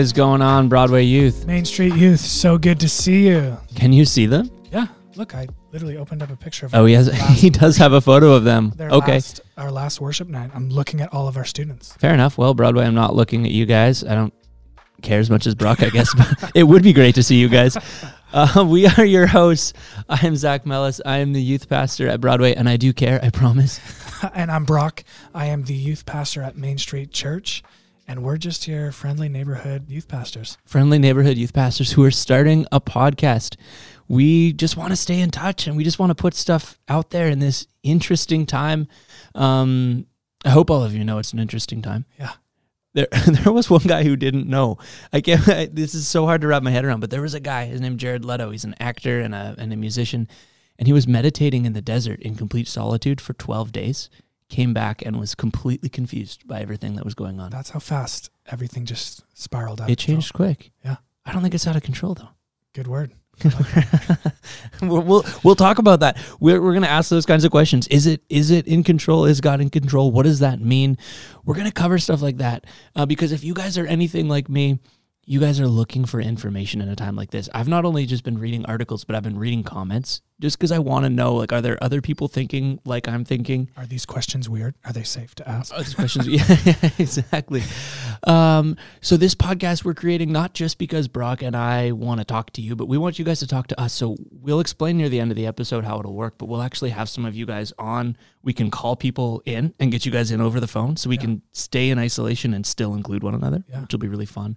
What is going on, Broadway Youth? Main Street Youth, so good to see you. Can you see them? Yeah, look, I literally opened up a picture of Oh, he has. last- He does have a photo of them. Okay, last, our last worship night. I'm looking at all of our students. fair enough. Well, Broadway, I'm not looking at you guys. I don't care as much as Brock, I guess. But it would be great to see you guys. Uh, we are your hosts. I am Zack Mellis. I am the youth pastor at Broadway, and I do care. I promise. and I'm Brock. I am the youth pastor at Main Street Church, and we're just your friendly neighborhood youth pastors. friendly neighborhood youth pastors who are starting a podcast. We just want to stay in touch and we just want to put stuff out there in this interesting time. Um, I hope all of you know it's an interesting time. Yeah. There, there was one guy who didn't know. I can't. I, this is so hard to wrap my head around. But there was a guy. His name is Jared Leto. He's an actor and a and a musician, and he was meditating in the desert in complete solitude for twelve days. Came back and was completely confused by everything that was going on. That's how fast everything just spiraled out. It changed quick. Yeah. I don't think it's out of control though. Good word. we'll, we'll we'll talk about that. We're we're gonna ask those kinds of questions. Is it is it in control? Is God in control? What does that mean? We're gonna cover stuff like that uh, because if you guys are anything like me, you guys are looking for information in a time like this. I've not only just been reading articles, but I've been reading comments just because I want to know. Like, are there other people thinking like I'm thinking? Are these questions weird? Are they safe to ask? Oh, these questions. yeah, yeah, exactly. Um, so this podcast we're creating not just because Brock and I want to talk to you, but we want you guys to talk to us. So we'll explain near the end of the episode how it'll work, but we'll actually have some of you guys on. We can call people in and get you guys in over the phone so we Yeah. can stay in isolation and still include one another, Yeah. which will be really fun.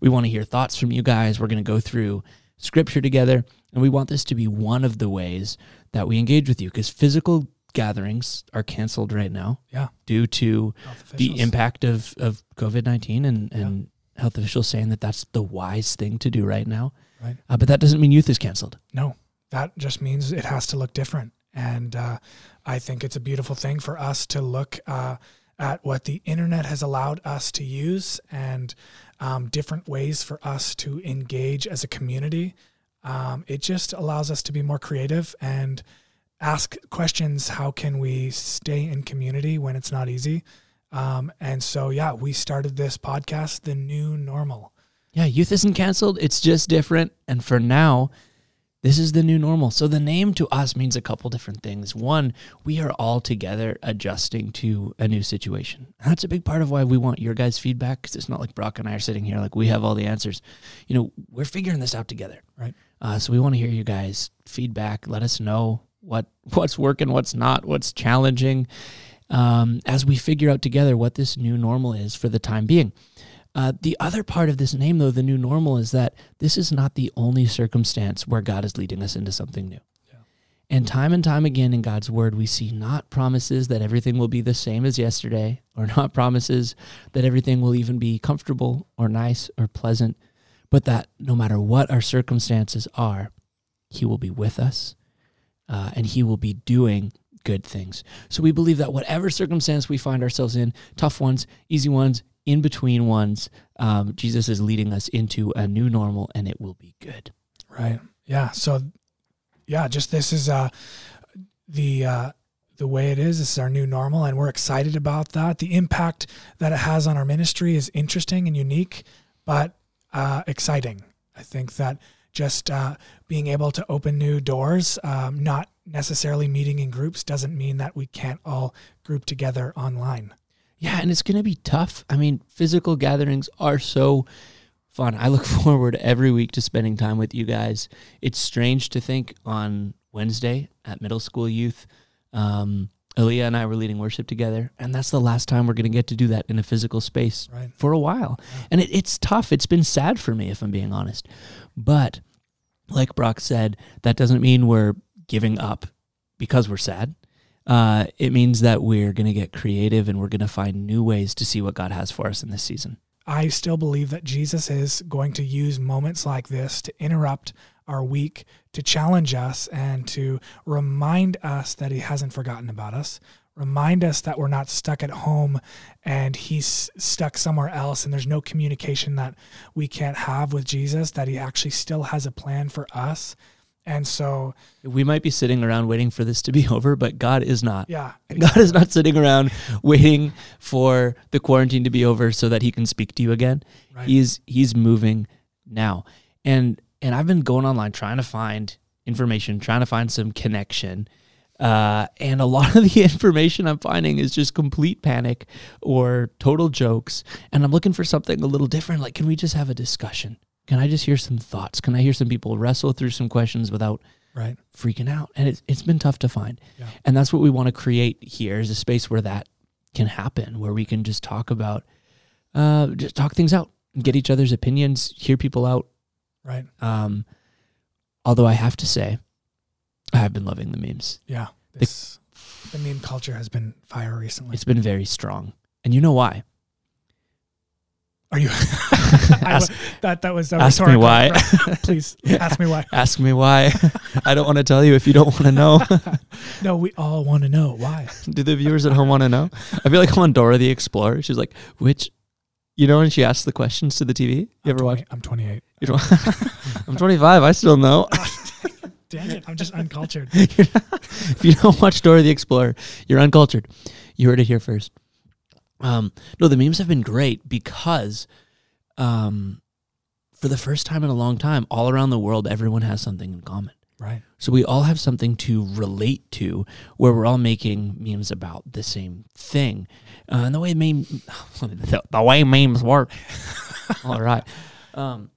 We want to hear thoughts from you guys. We're going to go through scripture together, and we want this to be one of the ways that we engage with you because physical gatherings are canceled right now Yeah. due to the impact of, of COVID 19 and, and health officials saying that that's the wise thing to do right now. Right. Uh, but that doesn't mean youth is canceled. No, that just means it has to look different. And uh, I think it's a beautiful thing for us to look uh, at what the internet has allowed us to use and um, different ways for us to engage as a community. Um, it just allows us to be more creative and ask questions. How can we stay in community when it's not easy? Um, and so, yeah, we started this podcast, The New Normal. Yeah, youth isn't canceled. It's just different. And for now, this is the new normal. So the name to us means a couple different things. One, we are all together adjusting to a new situation. That's a big part of why we want your guys' feedback because it's not like Brock and I are sitting here like we have all the answers. You know, we're figuring this out together. Right. Uh, so we want to hear you guys' feedback. Let us know what what's working, what's not, what's challenging, um, as we figure out together what this new normal is for the time being. Uh, the other part of this name, though, the new normal, is that this is not the only circumstance where God is leading us into something new. Yeah. And time and time again in God's word, we see not promises that everything will be the same as yesterday, or not promises that everything will even be comfortable or nice or pleasant, but that no matter what our circumstances are, He will be with us uh, and He will be doing good things. So we believe that whatever circumstance we find ourselves in, tough ones, easy ones, in between ones, um, Jesus is leading us into a new normal and it will be good. Right. Yeah. So, yeah, just this is uh, the uh, the way it is. This is our new normal, and we're excited about that. The impact that it has on our ministry is interesting and unique, but uh, exciting. I think that just uh, being able to open new doors, um, not necessarily meeting in groups, doesn't mean that we can't all group together online. Yeah, and it's going to be tough. I mean, physical gatherings are so fun. I look forward every week to spending time with you guys. It's strange to think on Wednesday at middle school youth, um, Aaliyah and I were leading worship together, and that's the last time we're going to get to do that in a physical space Right. for a while. And it, it's tough. It's been sad for me, if I'm being honest. But like Brock said, that doesn't mean we're giving up because we're sad. Uh, it means that we're going to get creative and we're going to find new ways to see what God has for us in this season. I still believe that Jesus is going to use moments like this to interrupt our week, to challenge us, and to remind us that He hasn't forgotten about us. Remind us that we're not stuck at home and He's stuck somewhere else, and there's no communication that we can't have with Jesus, that He actually still has a plan for us. And so, We might be sitting around waiting for this to be over, but God is not. yeah, God is not sitting around waiting for the quarantine to be over so that he can speak to you again. Right. He's he's moving now. And and I've been going online trying to find information, trying to find some connection. Uh, and a lot of the information I'm finding is just complete panic or total jokes. And I'm looking for something a little different. Like, can we just have a discussion? Can I just hear some thoughts? Can I hear some people wrestle through some questions without right. freaking out? And it's, it's been tough to find. Yeah. And that's what we want to create here is a space where that can happen, where we can just talk about, uh, just talk things out, get each other's opinions, hear people out. Right. Um, although I have to say, I've been loving the memes. Yeah. This, the meme culture has been fire recently. It's been very strong. And you know why? Are you? I, Ask- that that was a ask me why. Please ask me why. Ask me why. I don't want to tell you if you don't want to know. No, we all want to know why. Do the viewers at home want to know? I feel like I'm on Dora the Explorer. She's like, which, you know, when she asks the questions to the TV? You I'm ever watch? I'm 28. You don't, I'm 25. I still know. Dang it! I'm just uncultured. if you don't watch Dora the Explorer, you're uncultured. You heard it here first. Um, no, the memes have been great because, um, for the first time in a long time, all around the world, everyone has something in common. Right. So we all have something to relate to, where we're all making memes about the same thing, uh, and the way meme, the, the way memes work. all right. Um,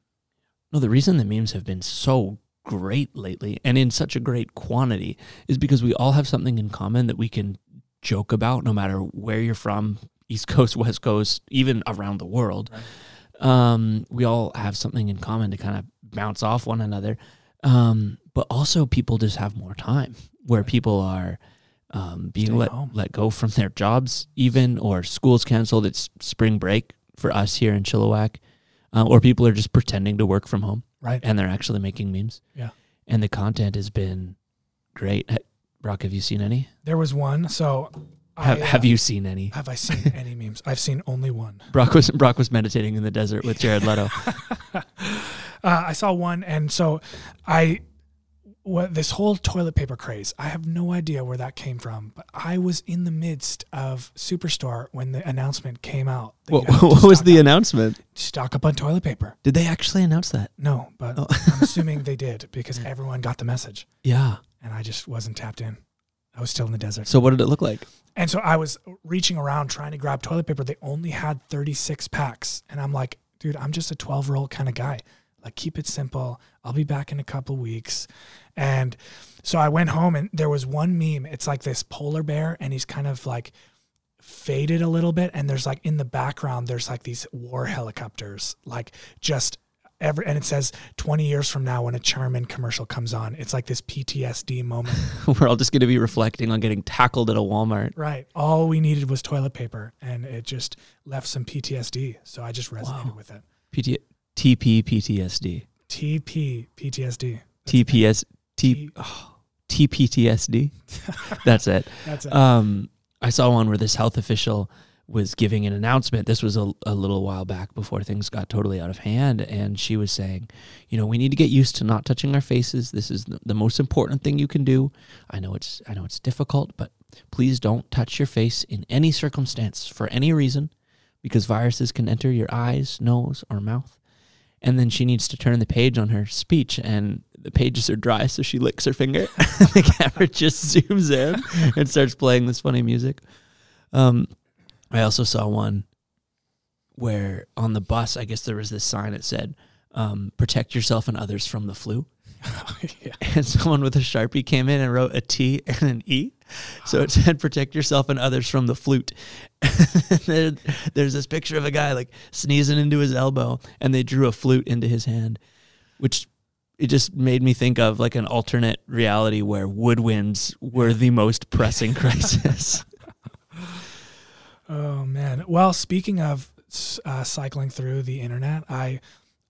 no, the reason the memes have been so great lately and in such a great quantity is because we all have something in common that we can joke about, no matter where you're from, East Coast, West Coast, even around the world. Um, we all have something in common to kind of bounce off one another. Um, but also people just have more time where people are um, being let, home. let go from their jobs even or school's canceled. It's spring break for us here in Chilliwack. Uh, or people are just pretending to work from home Right. and they're actually making memes. Yeah. And the content has been great. Brock, have you seen any? There was one. So, Have, I, uh, have you seen any? have I seen any memes? I've seen only one. Brock was Brock was meditating in the desert with Jared Leto. uh, I saw one, and so I, what this whole toilet paper craze. I have no idea where that came from, but I was in the midst of Superstore when the announcement came out. what you have to what was the up, announcement? stock up on toilet paper? Did they actually announce that? No, but Oh. I'm assuming they did because everyone got the message, Yeah. and I just wasn't tapped in. I was still in the desert. So what did it look like? And so I was reaching around trying to grab toilet paper. They only had 36 packs. And I'm like, dude, I'm just a 12 year old kind of guy. Like, keep it simple. I'll be back in a couple weeks. And so I went home and there was one meme. It's like this polar bear and he's kind of like faded a little bit. And there's like in the background, there's like these war helicopters, like just every, and it says 20 years from now when a Charmin commercial comes on, it's like this PTSD moment. We're all just going to be reflecting on getting tackled at a Walmart. Right. All we needed was toilet paper, and it just left some PTSD. So I just resonated Wow. with it. PT, TP PTSD. TP PTSD. That's. TPS T T- oh, TPTSD. That's it. That's it. Um, I saw one where this health official was giving an announcement. This was a, a little while back before things got totally out of hand. And she was saying, you know, we need to get used to not touching our faces. This is the, the most important thing you can do. I know it's I know it's difficult, but please don't touch your face in any circumstance for any reason because viruses can enter your eyes, nose, or mouth. And then she needs to turn the page on her speech, and the pages are dry, so she licks her finger. the camera just zooms in and starts playing this funny music. Um, I also saw one where on the bus, I guess there was this sign that said, um, "Protect yourself and others from the flu." yeah. And someone with a sharpie came in and wrote a T and an E, so it said, "Protect yourself and others from the flute." there, there's this picture of a guy like sneezing into his elbow, and they drew a flute into his hand, which it just made me think of like an alternate reality where woodwinds were the most pressing crisis. Oh man. Well, speaking of uh, cycling through the internet, I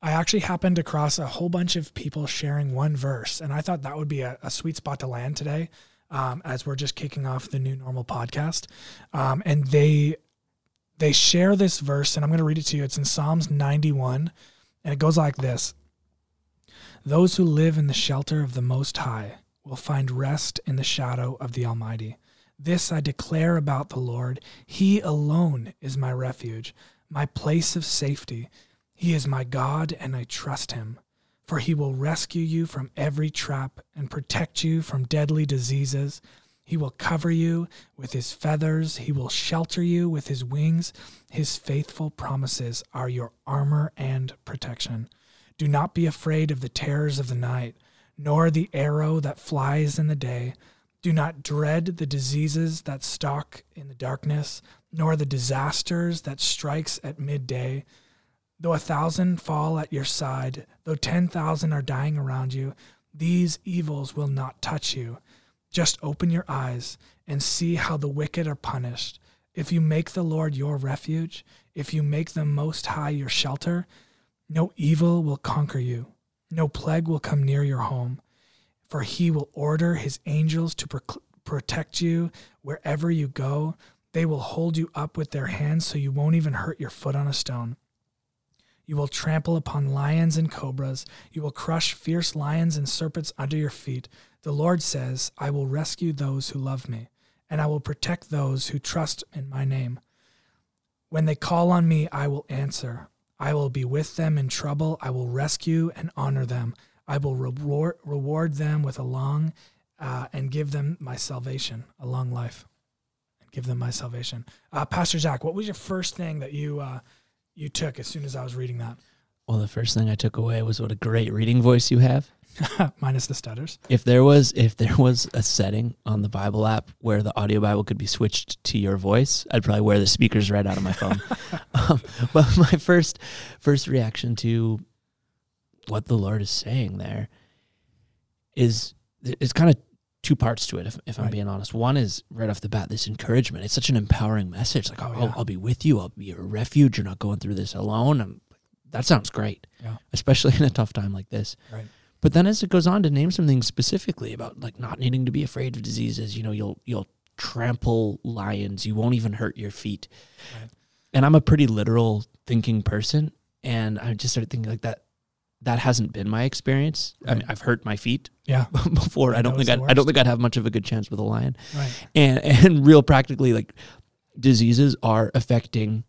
I actually happened across a whole bunch of people sharing one verse, and I thought that would be a, a sweet spot to land today, um, as we're just kicking off the new normal podcast. Um, and they they share this verse, and I'm going to read it to you. It's in Psalms 91, and it goes like this: Those who live in the shelter of the Most High will find rest in the shadow of the Almighty. This I declare about the Lord. He alone is my refuge, my place of safety. He is my God, and I trust him. For he will rescue you from every trap and protect you from deadly diseases. He will cover you with his feathers. He will shelter you with his wings. His faithful promises are your armor and protection. Do not be afraid of the terrors of the night, nor the arrow that flies in the day. Do not dread the diseases that stalk in the darkness, nor the disasters that strikes at midday. Though a thousand fall at your side, though 10,000 are dying around you, these evils will not touch you. Just open your eyes and see how the wicked are punished. If you make the Lord your refuge, if you make the Most High your shelter, no evil will conquer you, no plague will come near your home, for he will order his angels to pro- protect you wherever you go. They will hold you up with their hands so you won't even hurt your foot on a stone. You will trample upon lions and cobras. You will crush fierce lions and serpents under your feet. The Lord says, I will rescue those who love me, and I will protect those who trust in my name. When they call on me, I will answer. I will be with them in trouble. I will rescue and honor them. I will reward, reward them with a long uh, and give them my salvation, a long life, and give them my salvation. Uh, Pastor Zack, what was your first thing that you uh, you took as soon as I was reading that? Well, the first thing I took away was what a great reading voice you have. Minus the stutters. If there was if there was a setting on the Bible app where the audio Bible could be switched to your voice, I'd probably wear the speakers right out of my phone. um, but my first first reaction to what the Lord is saying there is it's kind of two parts to it if, if i'm being honest. One is right off the bat this encouragement. It's such an empowering message like Oh, I'll, yeah. I'll be with you. I'll be your refuge. You're not going through this alone. I'm, that sounds great Yeah. especially in a tough time like this. Right. but then as it goes on to name some things specifically about like not needing to be afraid of diseases you know you'll you'll trample lions. You won't even hurt your feet. Right. and i'm a pretty literal thinking person and i just started thinking like that that hasn't been my experience I mean, I've hurt my feet Yeah. before I i don't think I'd, i don't think i'd have much of a good chance with a lion Right. and and real practically like diseases are affecting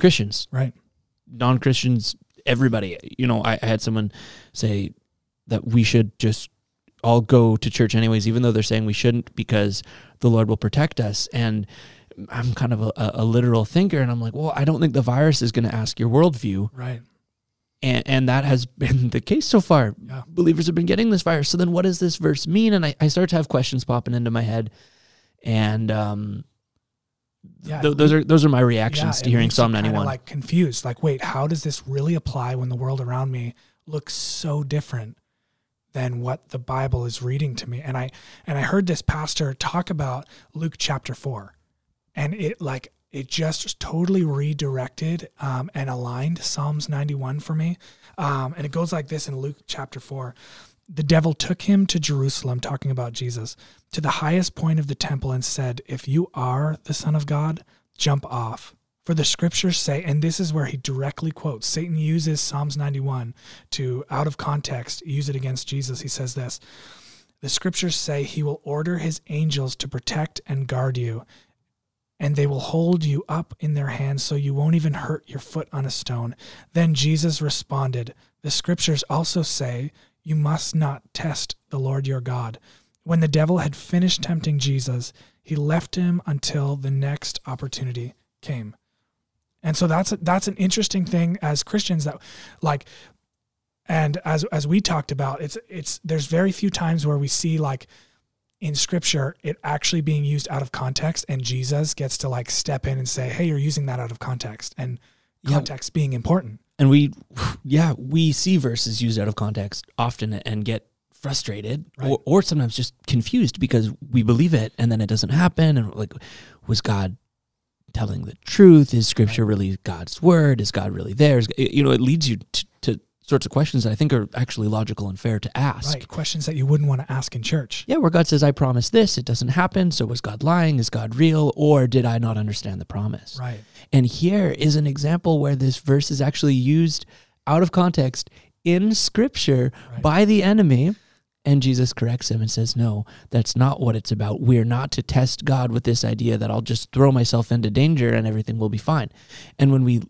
christians Right. non-christians everybody you know I, I had someone say that we should just all go to church anyways even though they're saying we shouldn't because the lord will protect us and i'm kind of a, a literal thinker and i'm like well i don't think the virus is going to ask your worldview Right. And, and that has been the case so far Yeah. believers have been getting this virus so then what does this verse mean and i, I start to have questions popping into my head and um Yeah. th- those are those are my reactions Yeah, to hearing psalm kinda, 91 Like confused. Like, wait, how does this really apply when the world around me looks so different than what the Bible is reading to me? And I and I heard this pastor talk about Luke chapter four, and it like it just totally redirected um, and aligned Psalms ninety one for me. Um, and it goes like this in Luke chapter four. The devil took him to Jerusalem, talking about Jesus, to the highest point of the temple and said, If you are the Son of God, jump off. For the scriptures say, and this is where he directly quotes, Satan uses Psalms 91 to, out of context, use it against Jesus. He says this The scriptures say he will order his angels to protect and guard you, and they will hold you up in their hands so you won't even hurt your foot on a stone. Then Jesus responded, The scriptures also say, You must not test the Lord your God. When the devil had finished tempting Jesus, he left him until the next opportunity came. And so that's that's an interesting thing as Christians that like and as as we talked about it's it's there's very few times where we see like in scripture it actually being used out of context and Jesus gets to like step in and say hey you're using that out of context and Yeah. context being important. and we yeah we see verses used out of context often and get frustrated Right. or, or sometimes just confused because we believe it and then it doesn't happen and like was god telling the truth is scripture really god's word is god really there is, you know it leads you to sorts of questions that i think are actually logical and fair to ask Right. Questions that you wouldn't want to ask in church. yeah where god says i promise this it doesn't happen so was god lying is god real or did i not understand the promise Right. and here is an example where this verse is actually used out of context in scripture Right. by the enemy. And Jesus corrects him and says, No, that's not what it's about. We're not to test God with this idea that I'll just throw myself into danger and everything will be fine. And when we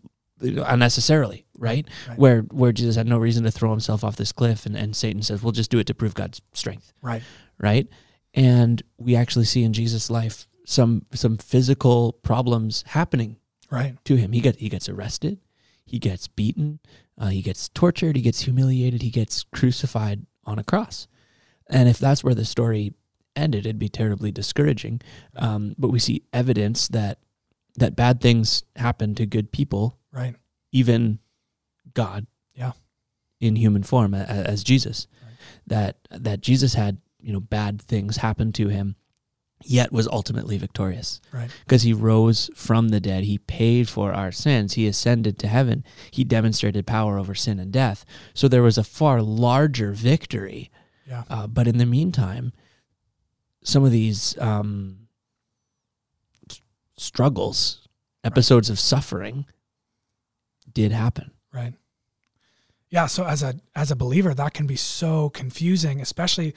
unnecessarily, right? Right. Where where Jesus had no reason to throw himself off this cliff and, and Satan says, We'll just do it to prove God's strength Right. right? And we actually see in Jesus' life some some physical problems happening Right. to him. He get he gets arrested, he gets beaten, uh, he gets tortured, he gets humiliated, he gets crucified on a cross. And if that's where the story ended, it'd be terribly discouraging. Um, but we see evidence that that bad things happen to good people, Right. even God, Yeah. in human form a- a- as Jesus. Right. That that Jesus had you know bad things happen to him, yet was ultimately victorious Right. because he rose from the dead. He paid for our sins. He ascended to heaven. He demonstrated power over sin and death. So there was a far larger victory. Yeah. Uh, but in the meantime, some of these um, struggles, episodes of suffering, did happen. Right. Yeah. So as a as a believer, that can be so confusing, especially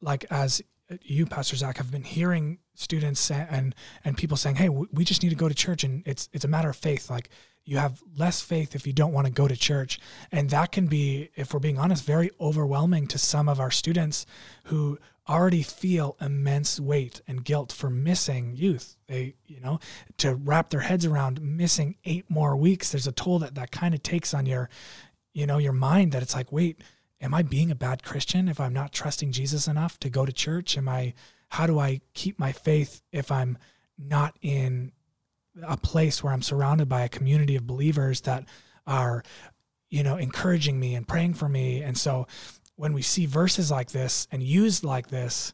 like as you, Pastor Zack, have been hearing students and and people saying, "Hey, we just need to go to church," and it's it's a matter of faith. Like you have less faith if you don't want to go to church, and that can be, if we're being honest, very overwhelming to some of our students who already feel immense weight and guilt for missing youth. They, you know, to wrap their heads around missing eight more weeks. There's a toll that that kind of takes on your, you know, your mind. That it's like, wait, am I being a bad Christian if I'm not trusting Jesus enough to go to church? Am I? How do I keep my faith if I'm not in a place where I'm surrounded by a community of believers that are, you know, encouraging me and praying for me? And so, when we see verses like this and used like this,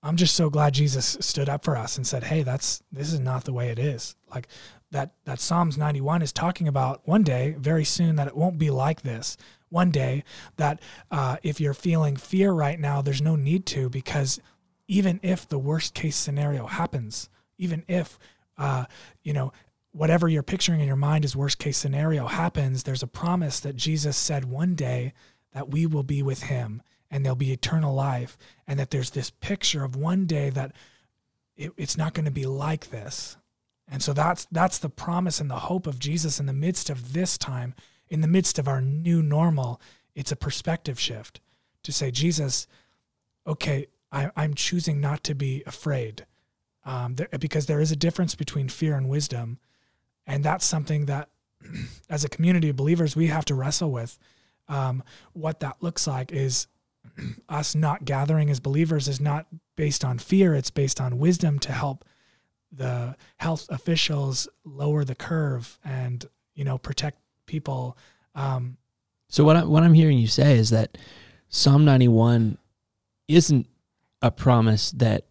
I'm just so glad Jesus stood up for us and said, "Hey, that's this is not the way it is." Like that that Psalms 91 is talking about one day, very soon, that it won't be like this. One day that uh, if you're feeling fear right now, there's no need to because even if the worst case scenario happens, even if uh, you know whatever you're picturing in your mind is worst case scenario happens, there's a promise that Jesus said one day that we will be with him and there'll be eternal life and that there's this picture of one day that it, it's not going to be like this. And so that's that's the promise and the hope of jesus in the midst of this time in the midst of our new normal it's a perspective shift to say jesus okay I, i'm choosing not to be afraid um, there, because there is a difference between fear and wisdom. And that's something that as a community of believers we have to wrestle with um, what that looks like is us not gathering as believers is not based on fear. It's based on wisdom to help the health officials lower the curve and you know protect people. Um, So what I, what I'm hearing you say is that Psalm 91 isn't a promise that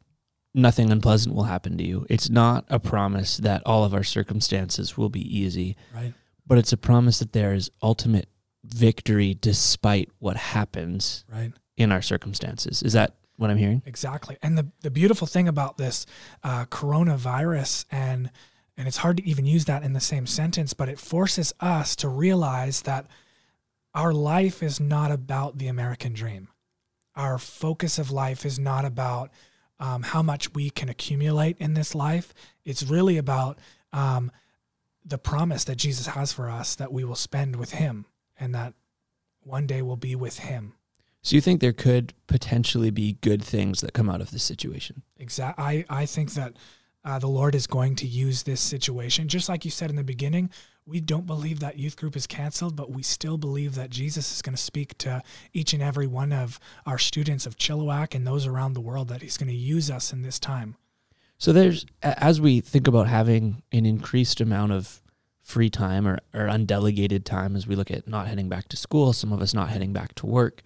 nothing unpleasant will happen to you. It's not a promise that all of our circumstances will be easy, right. But it's a promise that there is ultimate victory despite what happens right in our circumstances. Is that what I'm hearing? Exactly. And the, the beautiful thing about this uh, coronavirus, and and it's hard to even use that in the same sentence, but it forces us to realize that our life is not about the American dream. Our focus of life is not about um, how much we can accumulate in this life. It's really about um, the promise that Jesus has for us that we will spend with Him and that one day we'll be with Him. So you think there could potentially be good things that come out of this situation? Exactly. I, I think that uh, the Lord is going to use this situation, just like you said in the beginning. We don't believe that youth group is canceled, but we still believe that Jesus is going to speak to each and every one of our students of Chilliwack and those around the world. That He's going to use us in this time. So there's as we think about having an increased amount of free time or, or undelegated time as we look at not heading back to school, some of us not heading back to work.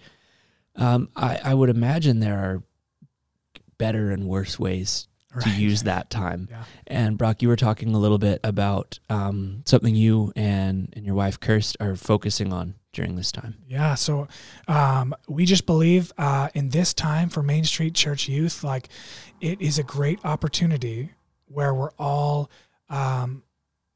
Um, I, I would imagine there are better and worse ways to use that time. Yeah. And Brock, you were talking a little bit about um, something you and, and your wife Kirst are focusing on during this time. Yeah, so um, we just believe uh, in this time for Main Street Church youth, like it is a great opportunity where we're all um,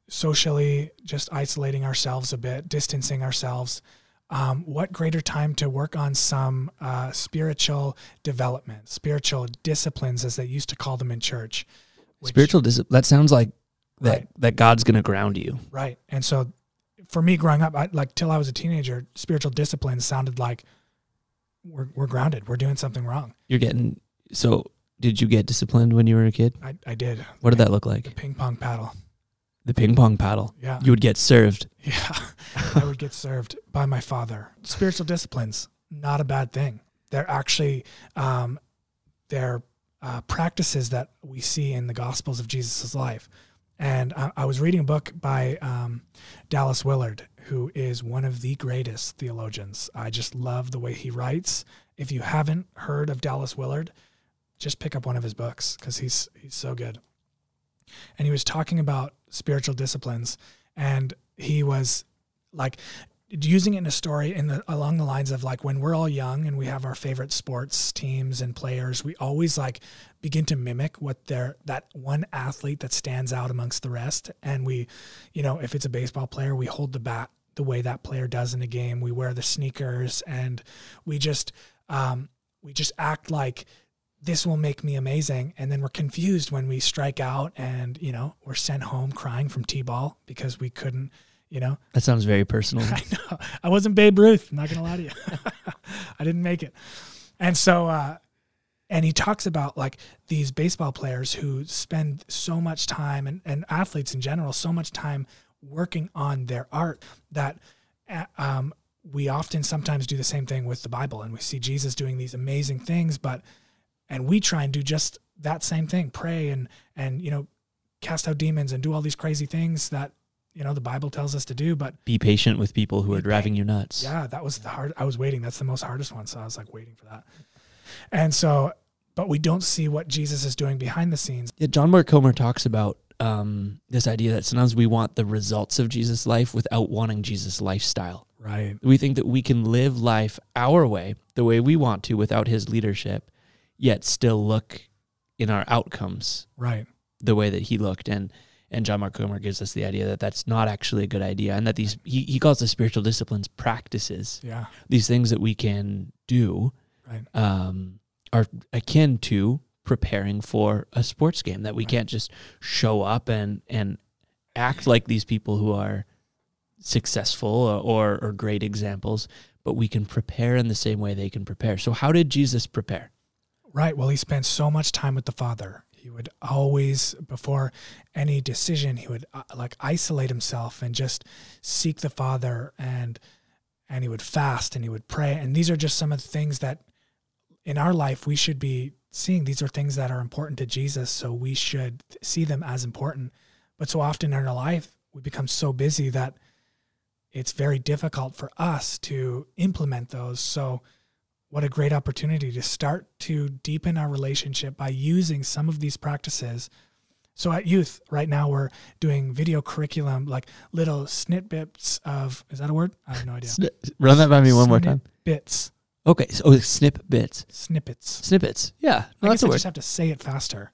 socially just isolating ourselves a bit, distancing ourselves, um, what greater time to work on some uh, spiritual development, spiritual disciplines, as they used to call them in church? which, spiritual discipline. That sounds like that Right. that God's going to ground you. Right. And so for me growing up, I, like till I was a teenager, spiritual disciplines sounded like we're, we're grounded. We're doing something wrong. You're getting so. Did you get disciplined when you were a kid? I, I did. What did that look like? ping pong paddle. The ping pong paddle. Yeah. You would get served. Yeah. I would get served by my father. Spiritual disciplines, not a bad thing. They're actually, um, they're uh, practices that we see in the Gospels of Jesus' life. And I, I was reading a book by um, Dallas Willard, who is one of the greatest theologians. I just love the way he writes. If you haven't heard of Dallas Willard, just pick up one of his books because he's he's so good. And he was talking about spiritual disciplines, and he was like using it in a story in the along the lines of like when we're all young and we have our favorite sports teams and players, we always like begin to mimic what their that one athlete that stands out amongst the rest. And we, you know, if it's a baseball player, we hold the bat the way that player does in a game. We wear the sneakers and we just um, we just act like this will make me amazing and then we're confused when we strike out and you know we're sent home crying from t-ball because we couldn't you know That sounds very personal. I know. I wasn't Babe Ruth. I'm not gonna lie to you. I didn't make it. And so, uh, and he talks about like these baseball players who spend so much time, and, and athletes in general, so much time working on their art that uh, um, we often sometimes do the same thing with the Bible, and we see Jesus doing these amazing things, but and we try and do just that same thing, pray and and you know cast out demons and do all these crazy things that you know the Bible tells us to do, but Be patient with people who are driving you nuts. yeah, that was the hard. I was waiting. That's the most hardest one. So I was like waiting for that. And so, but we don't see what Jesus is doing behind the scenes. Yeah, John Mark Comer talks about um, this idea that sometimes we want the results of Jesus' life without wanting Jesus' lifestyle. Right. We think that we can live life our way, the way we want to, without his leadership, yet still look in our outcomes Right. the way that he looked. And and John Mark Comer gives us the idea that that's not actually a good idea, and that these he, he calls the spiritual disciplines practices, Yeah. these things that we can do Right. um, are akin to preparing for a sports game. That we Right. can't just show up and and act like these people who are successful or, or or great examples, but we can prepare in the same way they can prepare. So how did Jesus prepare? Right. Well, he spent so much time with the Father. He would always, before any decision, he would uh, like isolate himself and just seek the Father, and and he would fast and he would pray. And these are just some of the things that in our life we should be seeing. These are things that are important to Jesus, so we should see them as important. But so often in our life, we become so busy that it's very difficult for us to implement those. So what a great opportunity to start to deepen our relationship by using some of these practices. So at youth right now we're doing video curriculum like little snippets of is that a word? I have no idea. Run that by me one more time. Bits, Okay, so oh, snip bits, snippets. snippets. Yeah, no, I that's guess I a word. just have to say it faster.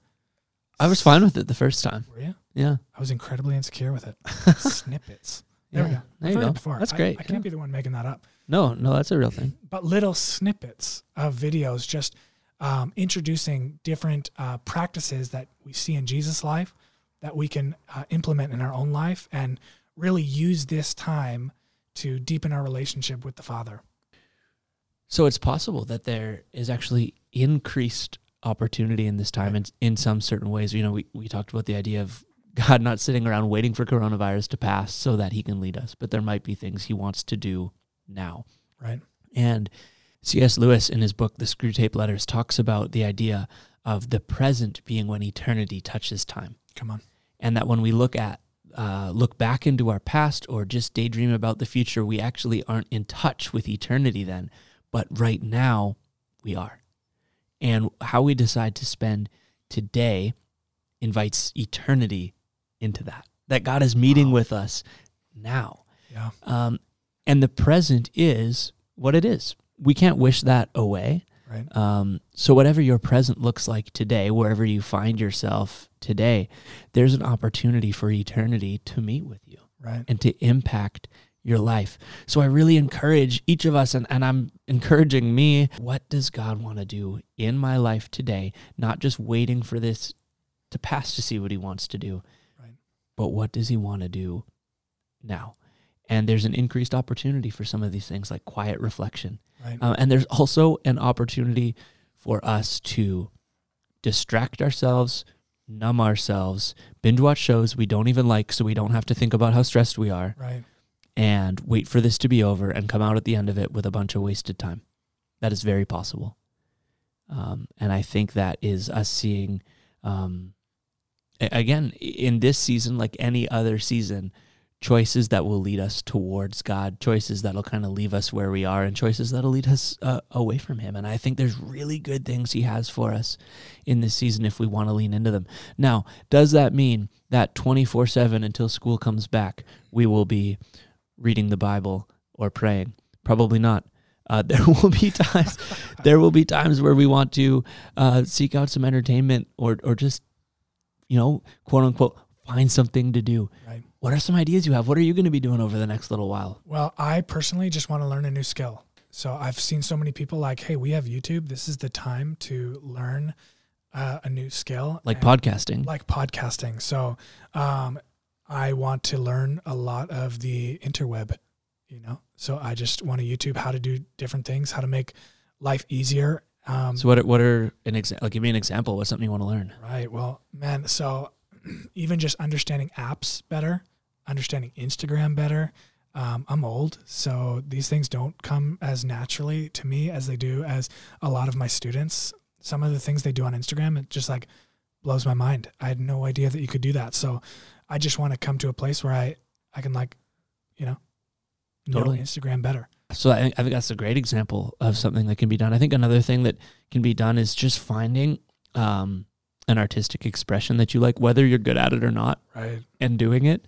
I was fine with it the first time. Were you? Yeah, I was incredibly insecure with it. Snippets. There we go. There I've you go. before. That's great. I, yeah. can't be the one making that up. No, no, that's a real thing. but little snippets of videos just um, introducing different uh, practices that we see in Jesus' life that we can uh, implement in our own life and really use this time to deepen our relationship with the Father. So it's possible that there is actually increased opportunity in this time in, in some certain ways. You know, we, we talked about the idea of God not sitting around waiting for coronavirus to pass so that he can lead us, but there might be things he wants to do now. Right. And C.S. Lewis, in his book, The Screwtape Letters, talks about the idea of the present being when eternity touches time. Come on. and that when we look at uh, look back into our past or just daydream about the future, we actually aren't in touch with eternity then. But right now, we are. And how we decide to spend today invites eternity into that. That God is meeting Wow. with us now. Yeah. Um, and the present is what it is. We can't wish that away. Right. Um, so whatever your present looks like today, wherever you find yourself today, there's an opportunity for eternity to meet with you Right. and to impact your life. So I really encourage each of us, and, and I'm encouraging me, what does God want to do in my life today? Not just waiting for this to pass to see what he wants to do. But what does he want to do now? And there's an increased opportunity for some of these things like quiet reflection. Right. Uh, and there's also an opportunity for us to distract ourselves, numb ourselves, binge watch shows we don't even like so we don't have to think about how stressed we are, right. and wait for this to be over and come out at the end of it with a bunch of wasted time. That is very possible. Um, and I think that is us seeing, um, again, in this season, like any other season, choices that will lead us towards God, choices that'll kind of leave us where we are, and choices that'll lead us uh, away from Him. And I think there's really good things He has for us in this season if we want to lean into them. Now, does that mean that 24 7 until school comes back, we will be reading the Bible or praying? Probably not. Uh, there will be times. there will be times where we want to uh, seek out some entertainment or or just, you know, quote unquote, find something to do. Right. What are some ideas you have? What are you going to be doing over the next little while? Well, I personally just want to learn a new skill. So I've seen so many people like, hey, we have YouTube. This is the time to learn uh, a new skill. Like podcasting. like podcasting. So um, I want to learn a lot of the interweb, you know. So I just want to YouTube how to do different things, how to make life easier. Um, so what are, what are an example? Like give me an example. What's something you want to learn? Right. Well, man, so even just understanding apps better, understanding Instagram better. Um, I'm old, so these things don't come as naturally to me as they do as a lot of my students. Some of the things they do on Instagram, it just like blows my mind. I had no idea that you could do that. So I just want to come to a place where I, I can like, you know, know Totally. Instagram better. So I, think- I think that's a great example of something that can be done. I think another thing that can be done is just finding um, an artistic expression that you like, whether you're good at it or not, Right. and doing it.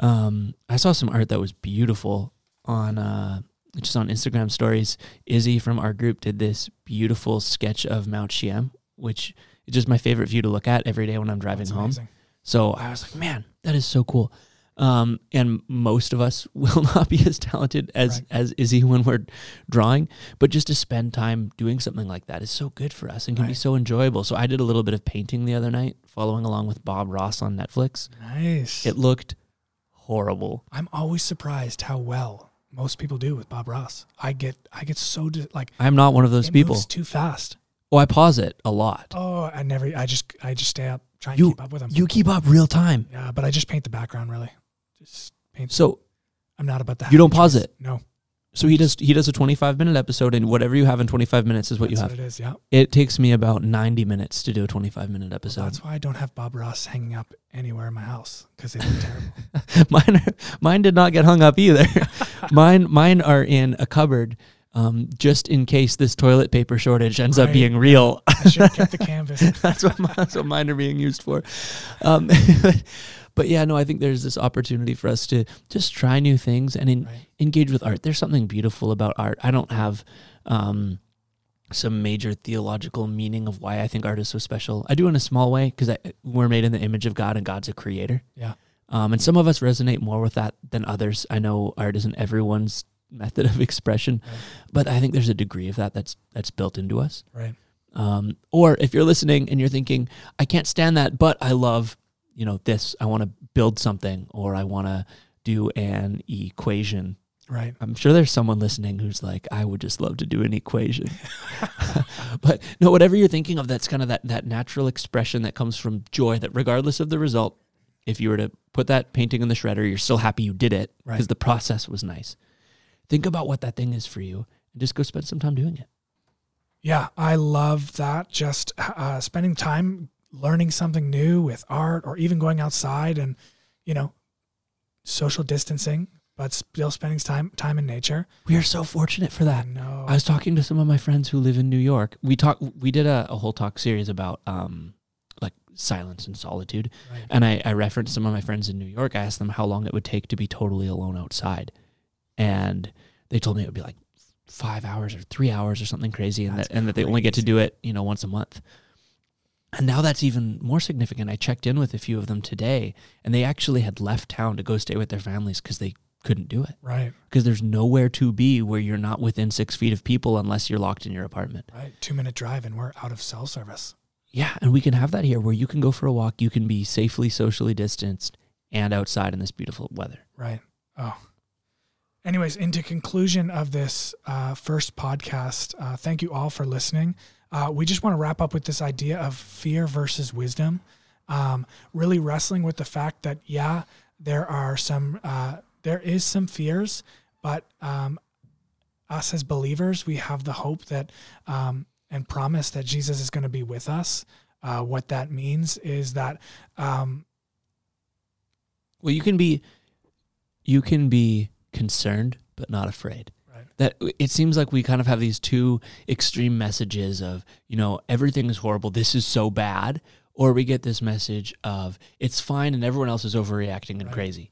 Um, I saw some art that was beautiful on uh, just on Instagram stories. Izzy from our group did this beautiful sketch of Mount Cheam, which is just my favorite view to look at every day when I'm driving That's home. amazing. So I was like, man, that is so cool. Um, and most of us will not be as talented as Right. as Izzy when we're drawing, but just to spend time doing something like that is so good for us and can be so enjoyable. So I did a little bit of painting the other night, following along with Bob Ross on Netflix. Nice. It looked horrible. I'm always surprised how well most people do with Bob Ross. I get I get so like I'm not one of those people. moves too fast. Oh, I pause it a lot. Oh, I never. I just I just stay up trying to You- keep up with him. You keep up real time. yeah, but I just paint the background really. Just paint. So I'm not about that. You don't pause it? No. so he does he does a 25 minute episode and whatever you have in 25 minutes is what you have. What it is. Yeah. It takes me about 90 minutes to do a 25 minute So episode. that's why I don't have Bob Ross hanging up anywhere in my house because they look terrible. mine are, mine did not get hung up either. mine mine are in a cupboard um, just in case this toilet paper shortage ends up being real. I should have kept the canvas. that's what that's what mine are being used for. Um, but yeah, no, I think there's this opportunity for us to just try new things and in, Right. engage with art. There's something beautiful about art. I don't have um, some major theological meaning of why I think art is so special. I do in a small way because we're made in the image of God and God's a creator. Yeah. Um, and some of us resonate more with that than others. I know art isn't everyone's method of expression, Right. but I think there's a degree of that that's that's built into us. Right. Um, or if you're listening and you're thinking, I can't stand that, but I love, you know, this. I want to build something, or I want to do an equation. Right. I'm sure there's someone listening who's like, I would just love to do an equation. but no, whatever you're thinking of, that's kind of that that natural expression that comes from joy. That regardless of the result, if you were to put that painting in the shredder, you're still happy you did it because Right. the process was nice. Think about what that thing is for you, and just go spend some time doing it. Yeah, I love that. Just uh, spending time learning something new with art, or even going outside and, you know, social distancing, but still spending time time in nature. We are so fortunate for that. No, I was talking to some of my friends who live in New York. We talk. We did a, a whole talk series about um, like silence and solitude, right. and I, I referenced some of my friends in New York. I asked them how long it would take to be totally alone outside, and they told me it would be like five hours or three hours or something crazy, and That's that and that they only get to do it you know once a month. And now that's even more significant. I checked in with a few of them today, and they actually had left town to go stay with their families because they couldn't do it Right. because there's nowhere to be where you're not within six feet of people unless you're locked in your apartment. Right. Two minute drive and we're out of cell service. Yeah, and we can have that here where you can go for a walk, you can be safely socially distanced and outside in this beautiful weather. Right. Oh. Anyways, into conclusion of this uh, first podcast, uh, thank you all for listening. Uh, we just want to wrap up with this idea of fear versus wisdom. Um, really wrestling with the fact that yeah, there are some, uh, there is some fears, but um, us as believers, we have the hope that um, and promise that Jesus is going to be with us. Uh, what that means is that um, Well, you can be you can be concerned but not afraid. That it seems like we kind of have these two extreme messages of, you know, everything is horrible, this is so bad, or we get this message of it's fine and everyone else is overreacting and Right. crazy.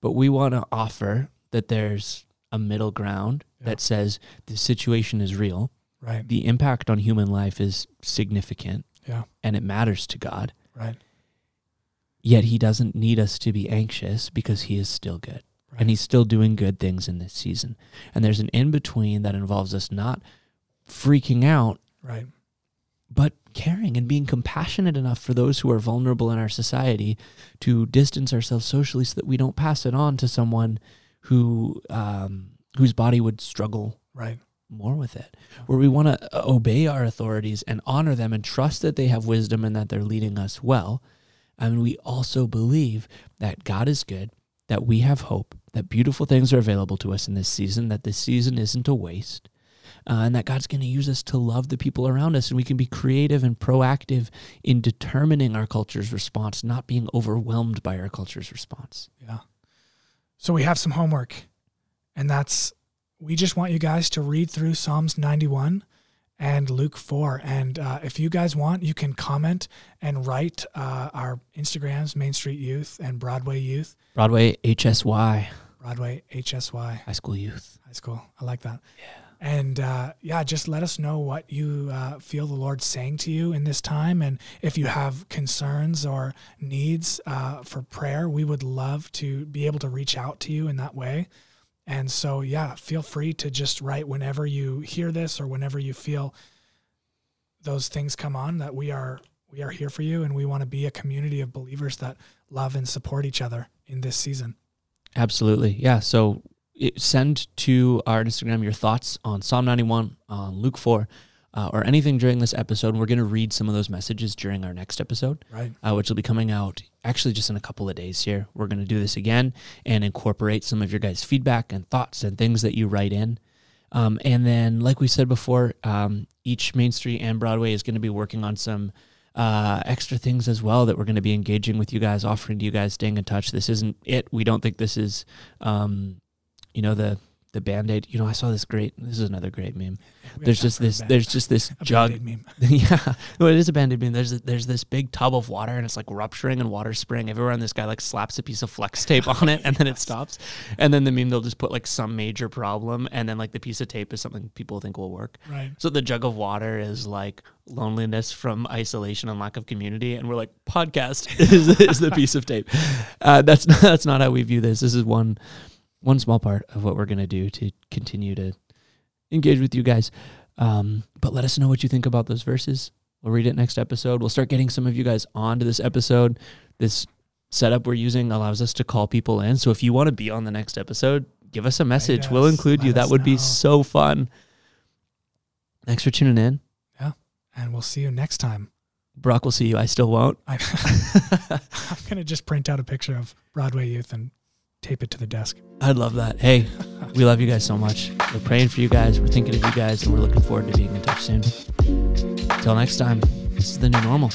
But we want to offer that there's a middle ground Yeah. that says the situation is real, right, the impact on human life is significant, Yeah. and it matters to God. right, Yet he doesn't need us to be anxious because he is still good. Right. And he's still doing good things in this season. And there's an in between that involves us not freaking out, right, but caring and being compassionate enough for those who are vulnerable in our society to distance ourselves socially so that we don't pass it on to someone who um, whose body would struggle right, more with it. Where we want to obey our authorities and honor them and trust that they have wisdom and that they're leading us well. And we also believe that God is good, that we have hope, that beautiful things are available to us in this season, that this season isn't a waste, uh, and that God's going to use us to love the people around us. And we can be creative and proactive in determining our culture's response, not being overwhelmed by our culture's response. Yeah. So we have some homework, and that's we just want you guys to read through Psalms 91 and Luke 4. And uh, if you guys want, you can comment and write uh, our Instagrams, Main Street Youth and Broadway Youth, Broadway HSY, Broadway HSY High School Youth. High School. I like that. Yeah. And uh, yeah, just let us know what you uh, feel the Lord's saying to you in this time. And if you have concerns or needs uh, for prayer, we would love to be able to reach out to you in that way. And so, yeah, feel free to just write whenever you hear this or whenever you feel those things come on that we are we are here for you and we want to be a community of believers that love and support each other in this season. Absolutely. Yeah. So send to our Instagram your thoughts on Psalm 91, on Luke 4, uh, or anything during this episode. We're going to read some of those messages during our next episode, Right. uh, which will be coming out actually just in a couple of days here. We're going to do this again and incorporate some of your guys' feedback and thoughts and things that you write in. Um, and then, like we said before, um, each Main Street and Broadway is going to be working on some uh, extra things as well that we're going to be engaging with you guys, offering to you guys, staying in touch. This isn't it. We don't think this is, um, you know, the the band aid. You know, I saw this great. This is another great meme. There's just this. There's just this jug. Meme. yeah, well, it is a band-aid meme. There's there's this big tub of water and it's like rupturing and water spraying everywhere. And this guy like slaps a piece of flex tape on it and then it stops. And then the meme they'll just put like some major problem and then like the piece of tape is something people think will work. Right. So the jug of water is like loneliness from isolation and lack of community, and we're like podcast is, is the piece of tape. Uh, that's not, that's not how we view this. This is one one small part of what we're gonna do to continue to engage with you guys. Um, but let us know what you think about those verses. We'll read it next episode. We'll start getting some of you guys onto this episode. This setup we're using allows us to call people in. So if you want to be on the next episode, give us a message. we'll us. include you. That would be so fun. Thanks for tuning in. Yeah. And we'll see you next time. Brock will see you. I still won't. I, I'm going to just print out a picture of Broadway Youth and tape it to the desk. I'd love that. Hey, we love you guys so much. We're praying for you guys. We're thinking of you guys, and we're looking forward to being in touch soon. Until next time, this is the new normal.